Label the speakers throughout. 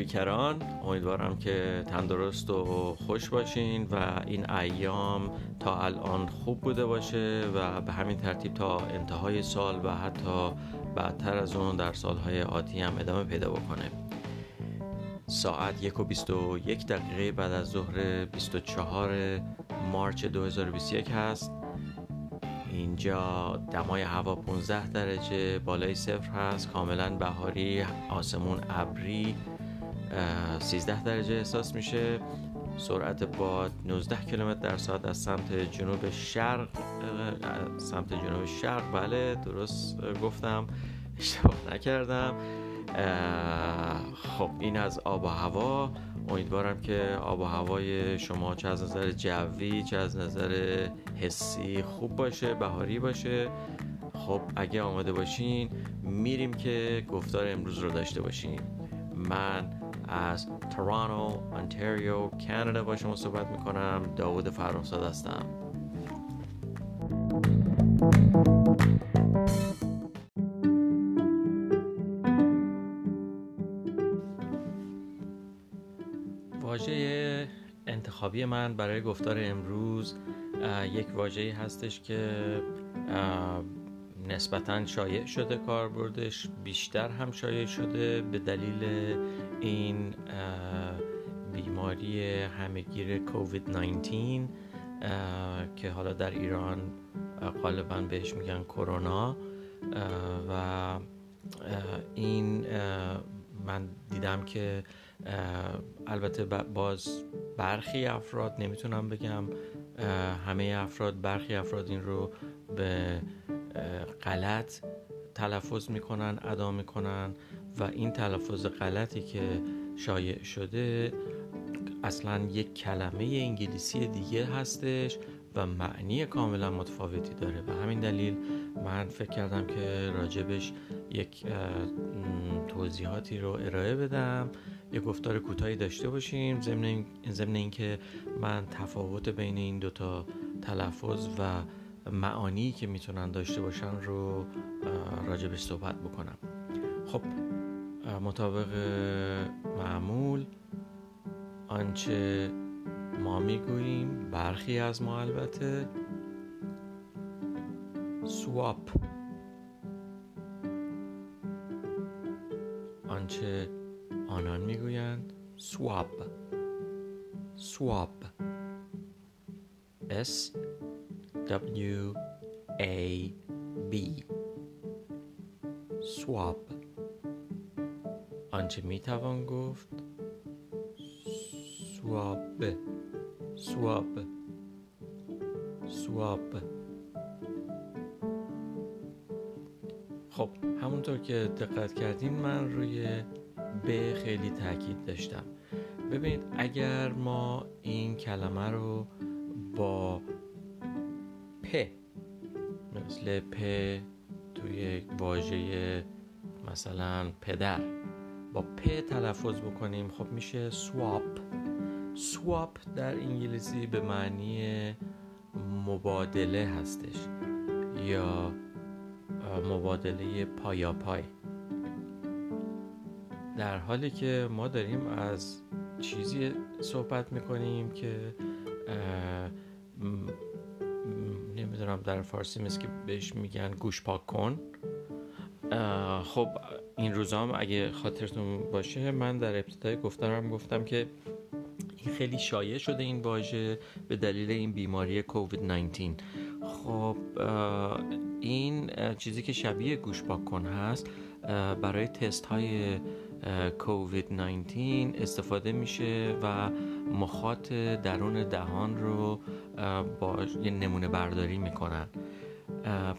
Speaker 1: بیکران امیدوارم که تندرست و خوش باشین و این ایام تا الان خوب بوده باشه و به همین ترتیب تا انتهای سال و حتی بعدتر از اون در سالهای آتی هم ادامه پیدا بکنه. ساعت یک و بیست و یک دقیقه بعد از ظهر 24 مارچ 2021 هست. اینجا دمای هوا 15 درجه بالای صفر هست. کاملا بهاری آسمون ابری. 13 درجه احساس میشه. سرعت باد 19 کیلومتر در ساعت از سمت جنوب شرق سمت جنوب شرق. بله درست گفتم. اشتباه نکردم. خب این از آب و هوا. امیدوارم که آب و هوای شما چه از نظر جوی چه از نظر حسی خوب باشه بهاری باشه. خب اگه آماده باشین میریم که گفتار امروز رو داشته باشیم من از تورانو، انتریو، کانادا با شما صحبت می‌کنم. داود فرانساد هستم. واژه انتخابی من برای گفتار امروز یک واژه‌ای هستش که نسبتا شایع شده کاربردش بیشتر هم شایع شده به دلیل این بیماری همهگیر کووید 19 که حالا در ایران غالبا بهش میگن کرونا. و این من دیدم که البته باز برخی افراد نمی‌تونم بگم همه افراد برخی افراد این رو به غلط تلفظ می‌کنن ادا می‌کنن و این تلفظ غلطی که شایع شده اصلا یک کلمه انگلیسی دیگه هستش و معنی کاملا متفاوتی داره. و همین دلیل من فکر کردم که راجبش یک توضیحاتی رو ارائه بدم. یه گفتار کوتاهی داشته باشیم. ضمن اینکه من تفاوت بین این دوتا تلفظ و معانی که می‌تونن داشته باشن رو راجبش صحبت بکنم. خب مطابق معمول آنچه ما می‌گوییم برخی از ما البته سواپ آنچه آنان می‌گویند سواب. سواب. S W A B. سواب آنچه می‌توان گفت. سواب سواب سواب خب همونطور که دقت کردین من روی به خیلی تاکید داشتم. ببینید اگر ما این کلمه رو با پ مثل پ توی واژه مثلا پدر. با پ تلفظ بکنیم. خب میشه سواپ. سواپ در انگلیسی به معنی مبادله هستش یا مبادله پایا پای در حالی که ما داریم از چیزی صحبت می‌کنیم که نمی‌دونم در فارسی مثل که بهش میگن گوش پاک کن. خب این روزا هم اگه خاطرتون باشه من در ابتدای گفتارم گفتم که این خیلی شایع شده این واژه به دلیل این بیماری کووید 19 خب این چیزی که شبیه گوش پاک کن هست برای تست های کووید 19 استفاده میشه و مخاط درون دهان رو با یه نمونه برداری می‌کنن.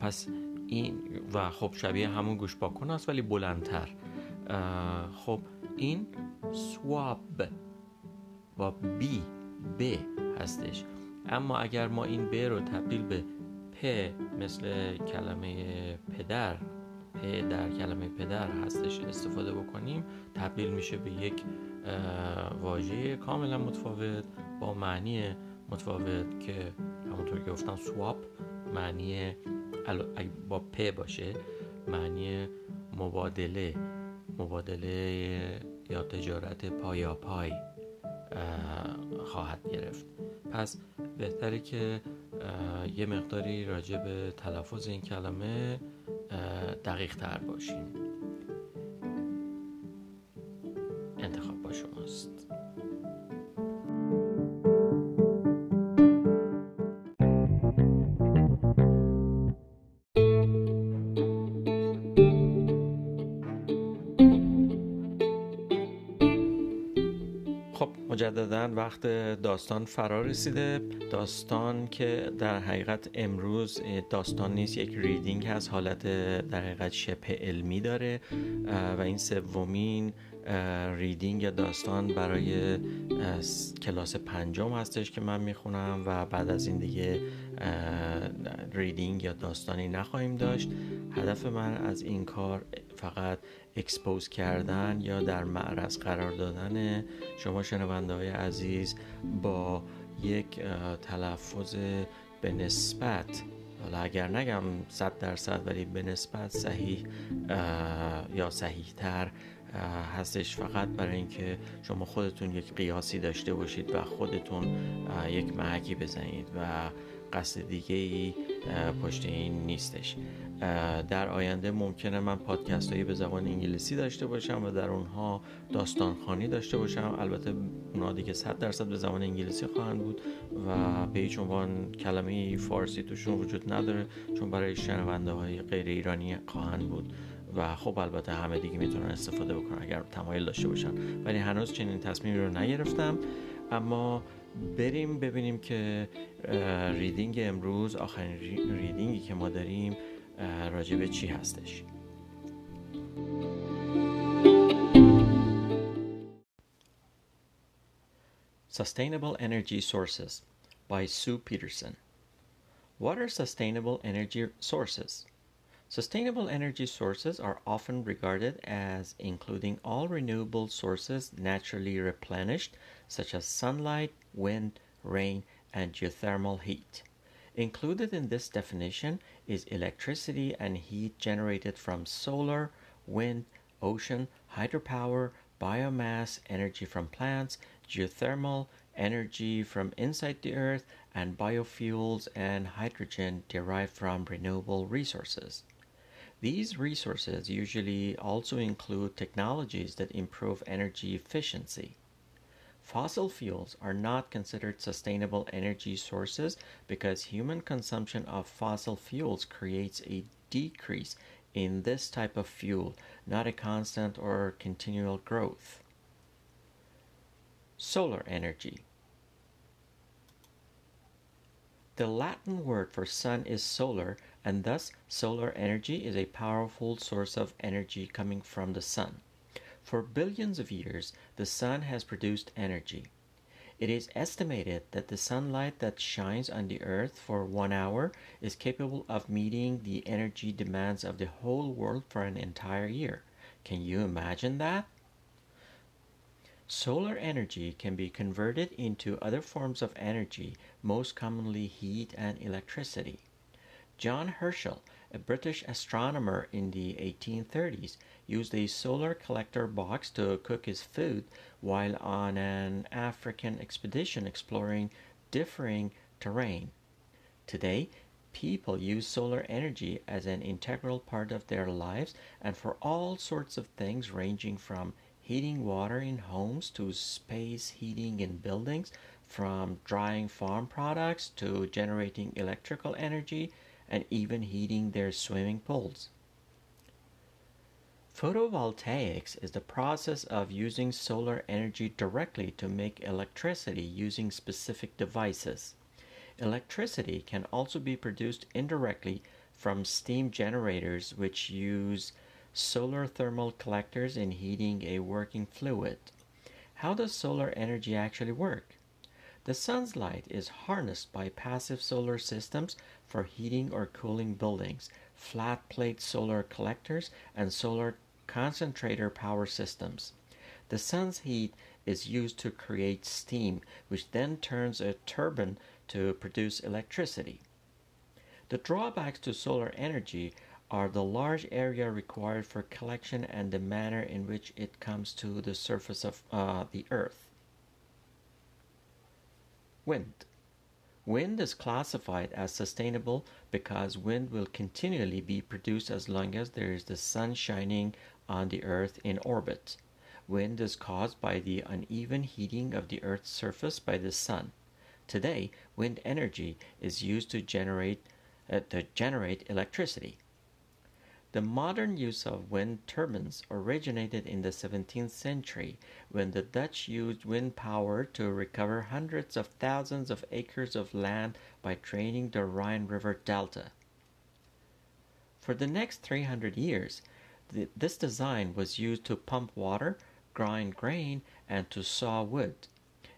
Speaker 1: پس این و خب شبیه همون گوش پاکن است ولی بلندتر. خب این سواب با بی ب هستش. اما اگر ما این ب رو تبدیل به پ مثل کلمه پدر در کلمه پدر هستش استفاده بکنیم تبدیل میشه به یک واژه کاملا متفاوت با معنی متفاوت که همونطور که گفتم سواپ معنی با پ باشه معنی مبادله. مبادله یا تجارت پایا پای خواهد گرفت. پس بهتره که یه مقداری راجع به تلفظ این کلمه دقیق تر باشیم. انتخاب با شماست. مجددا وقت داستان فرا رسیده. داستان که در حقیقت امروز داستان نیست یک reading هست حالت در حقیقت شبه علمی داره. و این سومین reading یا داستان برای کلاس پنجم هستش که من می‌خونم و بعد از این دیگه reading یا داستانی نخواهیم داشت. هدف من از این کار فقط اکسپوز کردن یا در معرض قرار دادن شما شنونده های عزیز با یک تلفظ به نسبت حالا اگر نگم صد درصد ولی به نسبت صحیح یا صحیح تر هستش. فقط برای اینکه شما خودتون یک قیاسی داشته باشید و خودتون یک محکی بزنید و قصد دیگه ای پشت این نیستش. در آینده ممکنه من پادکست هایی به زبان انگلیسی داشته باشم و در اونها داستان خانی داشته باشم. البته اونها دیگه صد درصد به زبان انگلیسی خواهند بود و به هیچ عنوان کلمه فارسی توشون وجود نداره چون برای شنونده های غیر ایرانی خواهند بود. و خب البته همه دیگه می‌تونن استفاده بکنن اگر تمایل داشته باشن ولی هنوز چنین تصمیمی رو نگرفتم اما بریم ببینیم که ریدینگ امروز آخرین ریدینگی که ما داریم راجع به چی هستش Sustainable Energy Sources by Sue Peterson. What are sustainable energy sources? Sustainable energy sources are often regarded as including all renewable sources naturally replenished, such as sunlight, wind, rain, and geothermal heat. Included in this definition is electricity and heat generated from solar, wind, ocean, hydropower, biomass, energy from plants, geothermal, energy from inside the earth, and biofuels and hydrogen derived from renewable resources. These resources usually also include technologies that improve energy efficiency. Fossil fuels are not considered sustainable energy sources because human consumption of fossil fuels creates a decrease in this type of fuel, not a constant or continual growth. Solar energy. The Latin word for sun is solar, and thus solar energy is a powerful source of energy coming from the sun. For billions of years, the sun has produced energy. It is estimated that the sunlight that shines on the earth for one hour is capable of meeting the energy demands of the whole world for an entire year. Can you imagine that? Solar energy can be converted into other forms of energy, most commonly heat and electricity. John Herschel, a British astronomer in the 1830s, used a solar collector box to cook his food while on an African expedition exploring differing terrain. Today, people use solar energy as an integral part of their lives and for all sorts of things ranging from heating water in homes to space heating in buildings, from drying farm products to generating electrical energy and even heating their swimming pools. Photovoltaics is the process of using solar energy directly to make electricity using specific devices. Electricity can also be produced indirectly from steam generators, which use solar thermal collectors in heating a working fluid. How does solar energy actually work? The sun's light is harnessed by passive solar systems for heating or cooling buildings, flat plate solar collectors, and solar concentrator power systems. The sun's heat is used to create steam, which then turns a turbine to produce electricity. The drawbacks to solar energy are the large area required for collection and the manner in which it comes to the surface of uh, the earth. Wind. Wind is classified as sustainable because wind will continually be produced as long as there is the sun shining on the earth in orbit. Wind is caused by the uneven heating of the earth's surface by the sun. Today, wind energy is used to generate uh, to generate electricity. The modern use of wind turbines originated in the 17th century when the Dutch used wind power to recover hundreds of thousands of acres of land by draining the Rhine River delta. For the next 300 years, the, this design was used to pump water, grind grain, and to saw wood.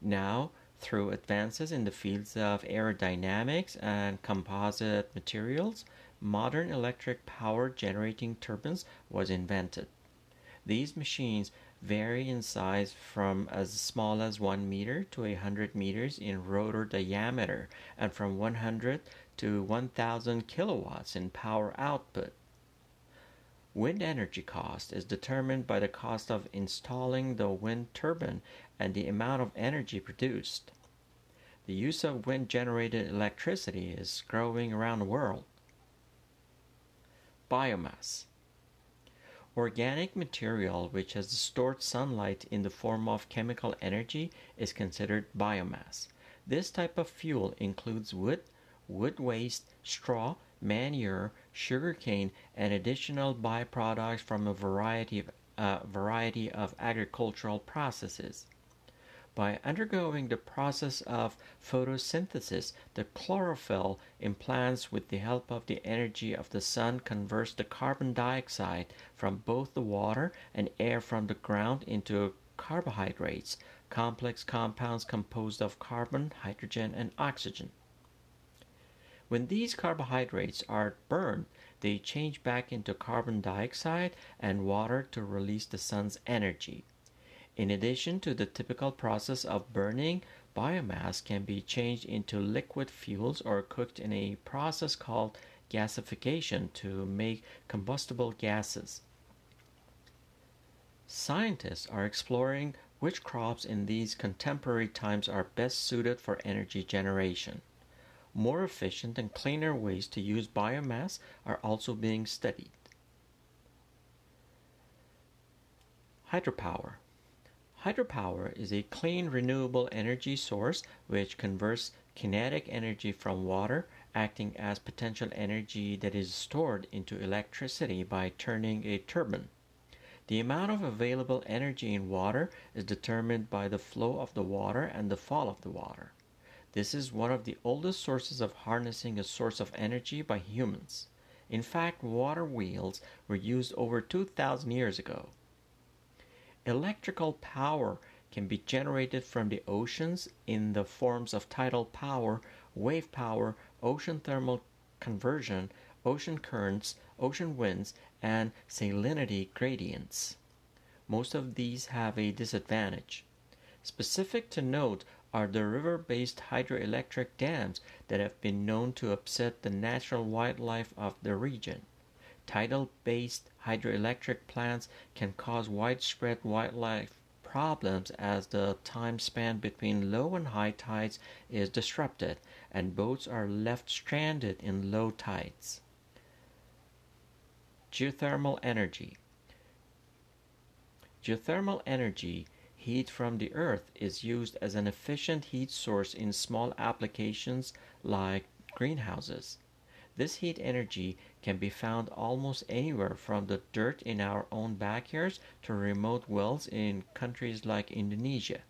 Speaker 1: Now, through advances in the fields of aerodynamics and composite materials, modern electric power generating turbines was invented. These machines vary in size from as small as 1 meter to 100 meters in rotor diameter and from 100 to 1000 kilowatts in power output. Wind energy cost is determined by the cost of installing the wind turbine and the amount of energy produced. The use of wind generated electricity is growing around the world. Biomass. Organic material which has stored sunlight in the form of chemical energy is considered biomass. This type of fuel includes wood, wood waste, straw, manure, sugarcane, and additional byproducts from a variety of, uh, variety of agricultural processes. By undergoing the process of photosynthesis, the chlorophyll in plants with the help of the energy of the sun converts the carbon dioxide from both the water and air from the ground into carbohydrates, complex compounds composed of carbon, hydrogen, and oxygen. When these carbohydrates are burned, they change back into carbon dioxide and water to release the sun's energy. In addition to the typical process of burning, biomass can be changed into liquid fuels or cooked in a process called gasification to make combustible gases. Scientists are exploring which crops in these contemporary times are best suited for energy generation. More efficient and cleaner ways to use biomass are also being studied. Hydropower. Hydropower is a clean renewable energy source which converts kinetic energy from water, acting as potential energy that is stored into electricity by turning a turbine. The amount of available energy in water is determined by the flow of the water and the fall of the water. This is one of the oldest sources of harnessing a source of energy by humans. In fact, water wheels were used over 2,000 years ago. Electrical power can be generated from the oceans in the forms of tidal power, wave power, ocean thermal conversion, ocean currents, ocean winds, and salinity gradients. Most of these have a disadvantage. Specific to note are the river based hydroelectric dams that have been known to upset the natural wildlife of the region. Tidal based hydroelectric plants can cause widespread wildlife problems as the time span between low and high tides is disrupted and boats are left stranded in low tides. Geothermal energy. Geothermal energy, heat from the earth, is used as an efficient heat source in small applications like greenhouses. This heat energy can be found almost anywhere from the dirt in our own backyards to remote wells in countries like Indonesia.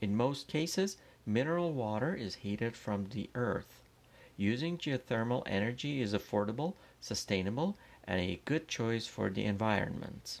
Speaker 1: In most cases, mineral water is heated from the earth. Using geothermal energy is affordable, sustainable, and a good choice for the environment.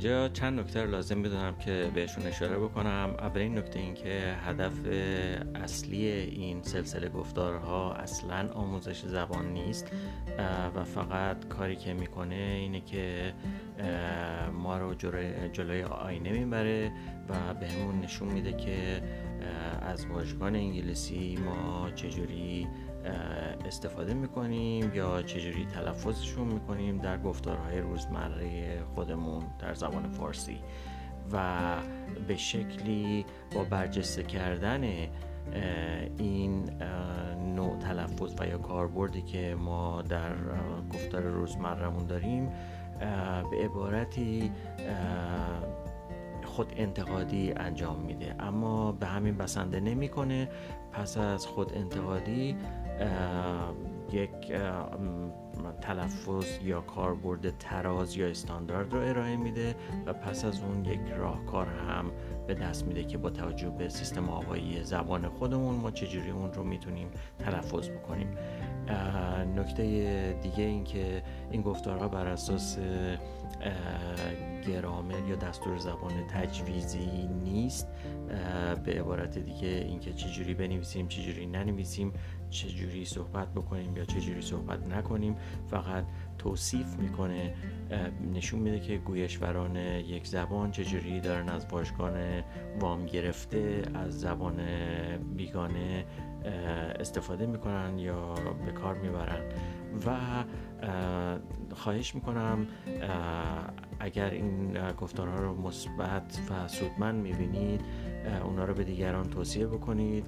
Speaker 1: اینجا چند نکته لازم می‌دونم که بهشون اشاره بکنم. اولین نکته این که هدف اصلی این سلسله گفتارها اصلا آموزش زبان نیست و فقط کاری که می‌کنه اینه که ما رو جلوی آینه می‌بره و بهمون نشون میده که از واژگان انگلیسی ما چجوری استفاده می‌کنیم یا چجوری تلفظشون می‌کنیم در گفتارهای روزمره خودمون در زبان فارسی. و به شکلی با برجسته کردن این نوع تلفظ و یا کاربردی که ما در گفتار روزمرهمون داریم به عبارتی خود انتقادی انجام میده. اما به همین بسنده نمی‌کنه. پس از خود انتقادی یک تلفظ یا کاربرد تراز یا استاندارد رو ارائه میده و پس از اون یک راهکار هم به دست میده که با توجه به سیستم آوایی زبان خودمون ما چجوری اون رو می‌تونیم تلفظ بکنیم. نکته دیگه این که این گفتارها بر اساس گرامر یا دستور زبان تجویزی نیست. به عبارت دیگه اینکه چجوری بنویسیم چجوری ننویسیم چجوری صحبت بکنیم یا چجوری صحبت نکنیم فقط توصیف می‌کنه نشون میده که گویشوران یک زبان چجوری دارن از واژگان وام گرفته از زبان بیگانه استفاده می‌کنن یا به کار می‌برن. و خواهش می‌کنم اگر این گفتارها رو مثبت و سودمند می‌بینید اونا رو به دیگران توصیه بکنید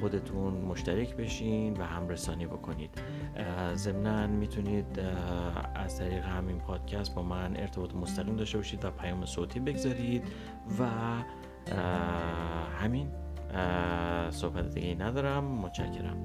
Speaker 1: خودتون مشترک بشین و همرسانی بکنید. ضمنا می‌تونید از طریق همین پادکست با من ارتباط مستقیم داشته باشید و پیام صوتی بگذارید و همین. صحبت دیگه ندارم. متشکرم.